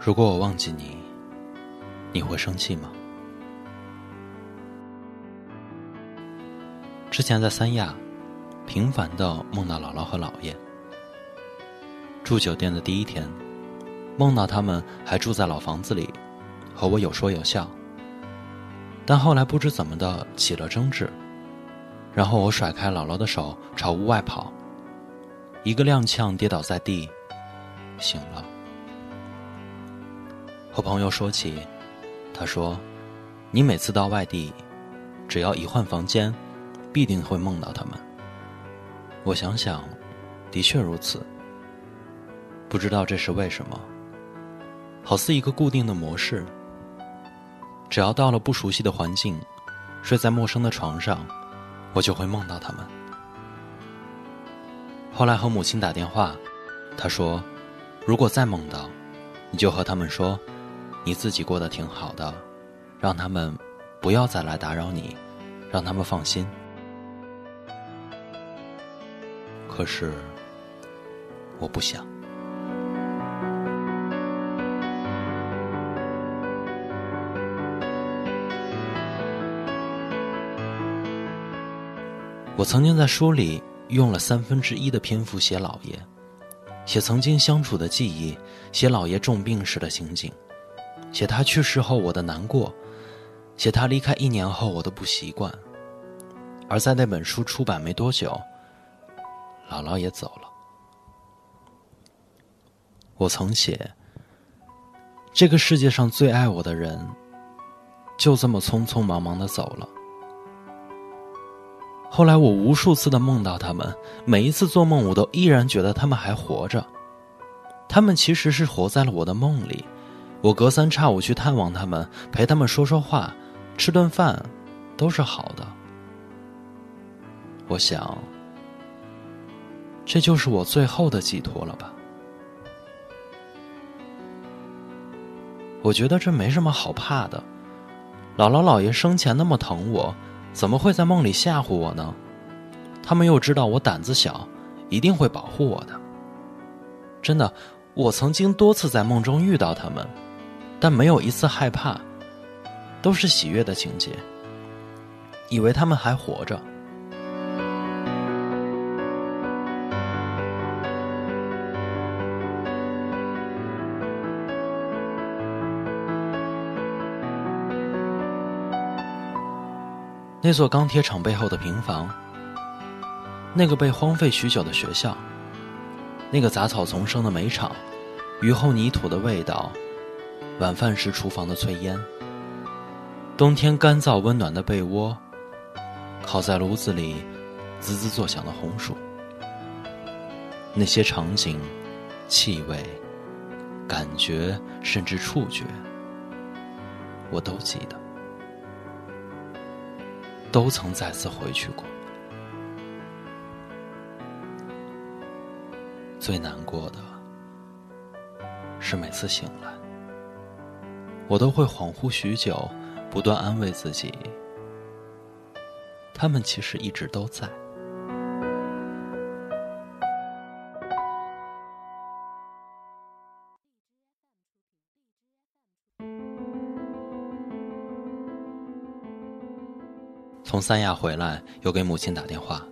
如果我忘记你，你会生气吗？之前在三亚，频繁的梦到姥姥和姥爷。住酒店的第一天，梦到他们还住在老房子里，和我有说有笑。但后来不知怎么的起了争执，然后我甩开姥姥的手朝屋外跑，一个踉跄跌倒在地，醒了。和朋友说起，他说：“你每次到外地，只要一换房间，必定会梦到他们。”我想想，的确如此。不知道这是为什么，好似一个固定的模式。只要到了不熟悉的环境，睡在陌生的床上，我就会梦到他们。后来和母亲打电话，她说：“如果再梦到，你就和他们说。”你自己过得挺好的，让他们不要再来打扰你，让他们放心。可是我不想。我曾经在书里用了三分之一的篇幅写老爷，写曾经相处的记忆，写老爷重病时的情景。写他去世后我的难过，写他离开一年后我的不习惯。而在那本书出版没多久，姥姥也走了。我曾写，这个世界上最爱我的人，就这么匆匆忙忙的走了。后来我无数次的梦到他们，每一次做梦我都依然觉得他们还活着，他们其实是活在了我的梦里。我隔三差五去探望他们，陪他们说说话，吃顿饭，都是好的。我想，这就是我最后的寄托了吧。我觉得这没什么好怕的。姥姥姥爷生前那么疼我，怎么会在梦里吓唬我呢？他们又知道我胆子小，一定会保护我的。真的，我曾经多次在梦中遇到他们。但没有一次害怕，都是喜悦的情节。以为他们还活着。那座钢铁厂背后的平房，那个被荒废许久的学校，那个杂草丛生的煤厂，雨后泥土的味道。晚饭时厨房的炊烟，冬天干燥温暖的被窝，烤在炉子里滋滋作响的红薯，那些场景、气味、感觉，甚至触觉，我都记得，都曾再次回去过。最难过的是每次醒来。我都会恍惚许久，不断安慰自己，他们其实一直都在。从三亚回来，又给母亲打电话，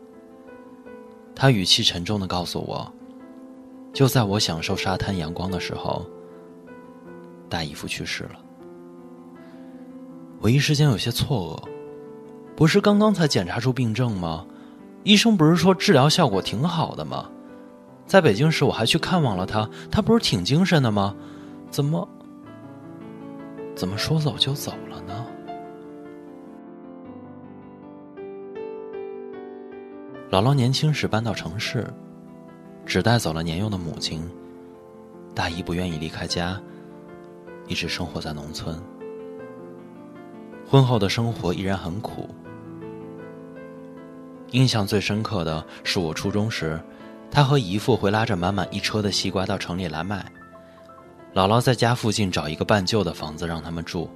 他语气沉重的告诉我，就在我享受沙滩阳光的时候，大姨夫去世了。我一时间有些错愕，不是刚刚才检查出病症吗？医生不是说治疗效果挺好的吗？在北京时我还去看望了他，他不是挺精神的吗？怎么怎么说走就走姥姥年轻时搬到城市，只带走了年幼的母亲。大姨不愿意离开家，一直生活在农村。婚后的生活依然很苦。印象最深刻的是我初中时，他和姨父会拉着满满一车的西瓜到城里来卖。姥姥在家附近找一个半旧的房子让他们住。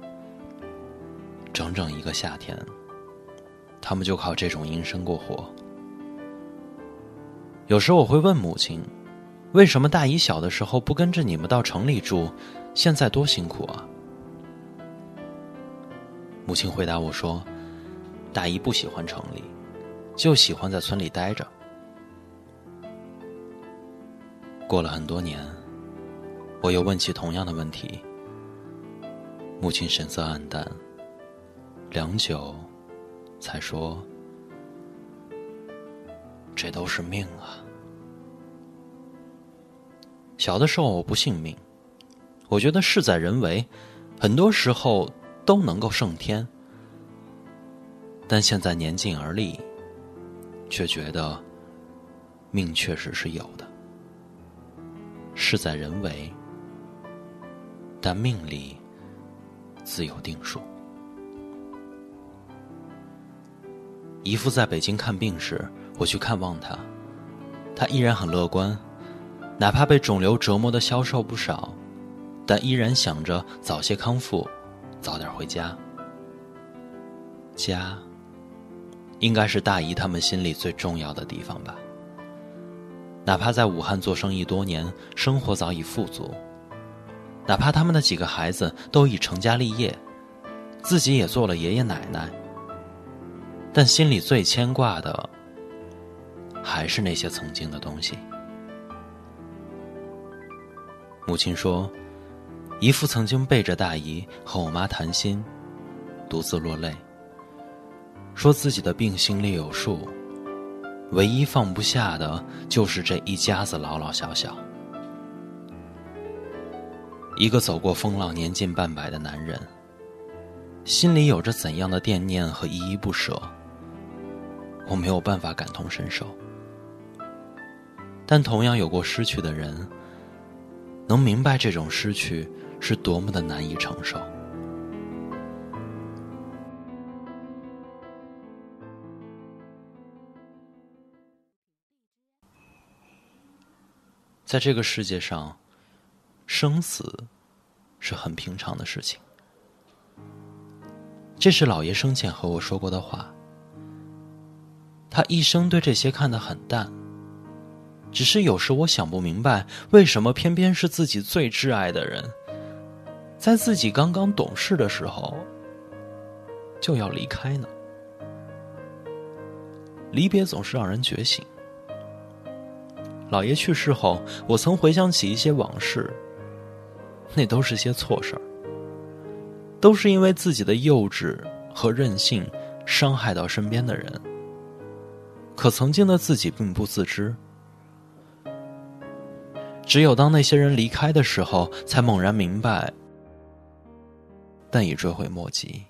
整整一个夏天，他们就靠这种营生过活。有时我会问母亲：“为什么大姨小的时候不跟着你们到城里住？现在多辛苦啊！”母亲回答我说：“大姨不喜欢城里，就喜欢在村里待着。”过了很多年，我又问起同样的问题，母亲神色黯淡。良久，才说：“这都是命啊。小的时候我不信命，我觉得事在人为，很多时候都能够胜天。但现在年近而立，却觉得命确实是有的。事在人为，但命里自有定数。”姨父在北京看病时，我去看望他，他依然很乐观，哪怕被肿瘤折磨的消瘦不少，但依然想着早些康复，早点回家。家，应该是大姨他们心里最重要的地方吧。哪怕在武汉做生意多年，生活早已富足，哪怕他们的几个孩子都已成家立业，自己也做了爷爷奶奶。但心里最牵挂的，还是那些曾经的东西。母亲说，姨父曾经背着大姨和我妈谈心，独自落泪，说自己的病心里有数，唯一放不下的就是这一家子老老小小。一个走过风浪、年近半百的男人，心里有着怎样的惦念和依依不舍？我没有办法感同身受，但同样有过失去的人，能明白这种失去是多么的难以承受。在这个世界上，生死是很平常的事情。这是老爷生前和我说过的话。他一生对这些看得很淡，只是有时我想不明白，为什么偏偏是自己最挚爱的人，在自己刚刚懂事的时候就要离开呢？离别总是让人觉醒。老爷去世后，我曾回想起一些往事，那都是些错事儿，都是因为自己的幼稚和任性，伤害到身边的人。可曾经的自己并不自知，只有当那些人离开的时候，才猛然明白，但已追悔莫及。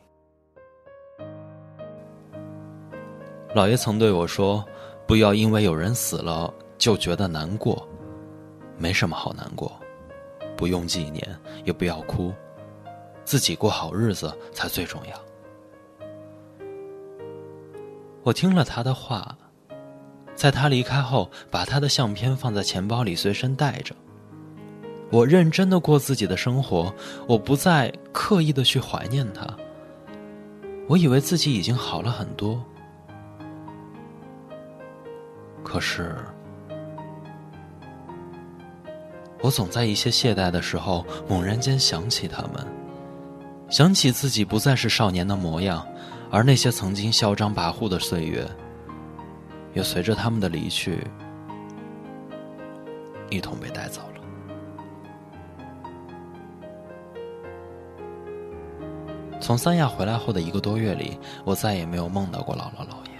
老爷曾对我说：“不要因为有人死了就觉得难过，没什么好难过，不用纪念，也不要哭，自己过好日子才最重要。”我听了他的话。在他离开后，把他的相片放在钱包里随身带着。我认真的过自己的生活，我不再刻意的去怀念他。我以为自己已经好了很多，可是，我总在一些懈怠的时候，猛然间想起他们，想起自己不再是少年的模样，而那些曾经嚣张跋扈的岁月。也随着他们的离去，一同被带走了。从三亚回来后的一个多月里，我再也没有梦到过姥姥姥爷。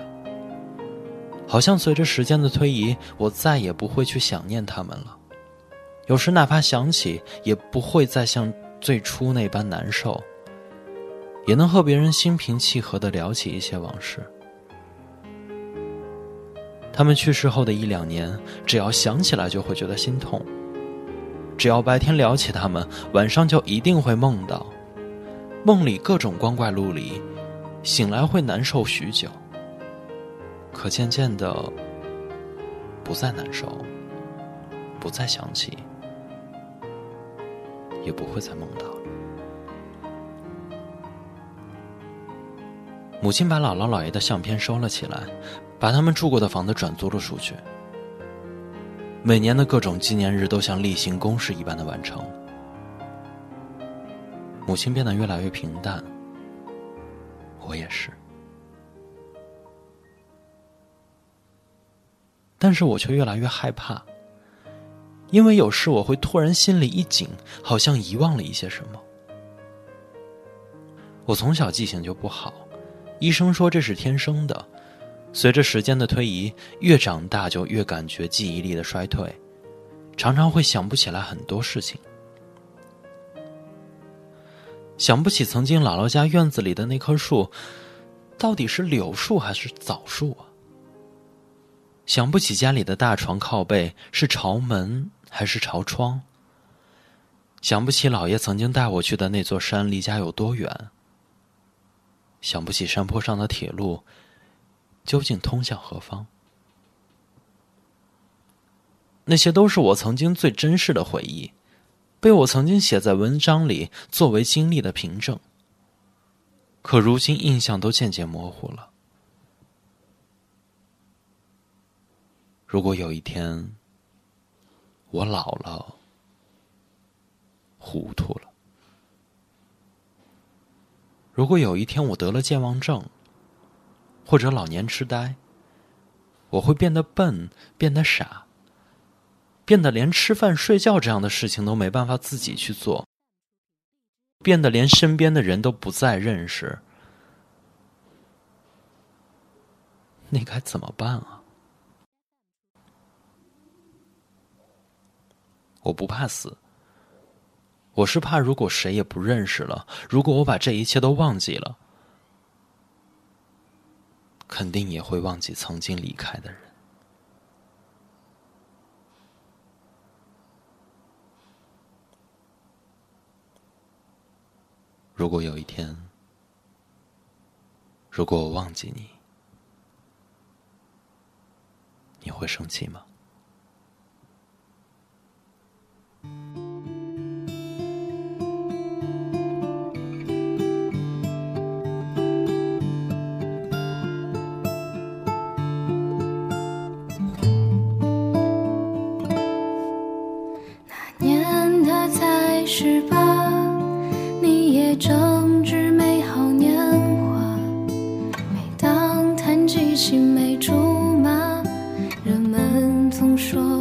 好像随着时间的推移，我再也不会去想念他们了。有时哪怕想起，也不会再像最初那般难受，也能和别人心平气和的聊起一些往事。他们去世后的一两年，只要想起来就会觉得心痛。只要白天聊起他们，晚上就一定会梦到，梦里各种光怪陆离，醒来会难受许久。可渐渐的，不再难受，不再想起，也不会再梦到。母亲把姥姥姥爷的相片收了起来，把他们住过的房子转租了出去。每年的各种纪念日都像例行公事一般的完成。母亲变得越来越平淡，我也是。但是我却越来越害怕，因为有时我会突然心里一紧，好像遗忘了一些什么。我从小记性就不好，医生说这是天生的。随着时间的推移，越长大就越感觉记忆力的衰退，常常会想不起来很多事情，想不起曾经姥姥家院子里的那棵树，到底是柳树还是枣树啊？想不起家里的大床靠背是朝门还是朝窗。想不起姥爷曾经带我去的那座山离家有多远。想不起山坡上的铁路究竟通向何方。那些都是我曾经最真实的回忆，被我曾经写在文章里作为经历的凭证。可如今印象都渐渐模糊了。如果有一天我老了、糊涂了；如果有一天我得了健忘症或者老年痴呆，我会变得笨、变得傻，变得连吃饭、睡觉这样的事情都没办法自己去做，变得连身边的人都不再认识，那该怎么办啊？我不怕死，我是怕如果谁也不认识了，如果我把这一切都忘记了，肯定也会忘记曾经离开的人。如果有一天，如果我忘记你，你会生气吗？说。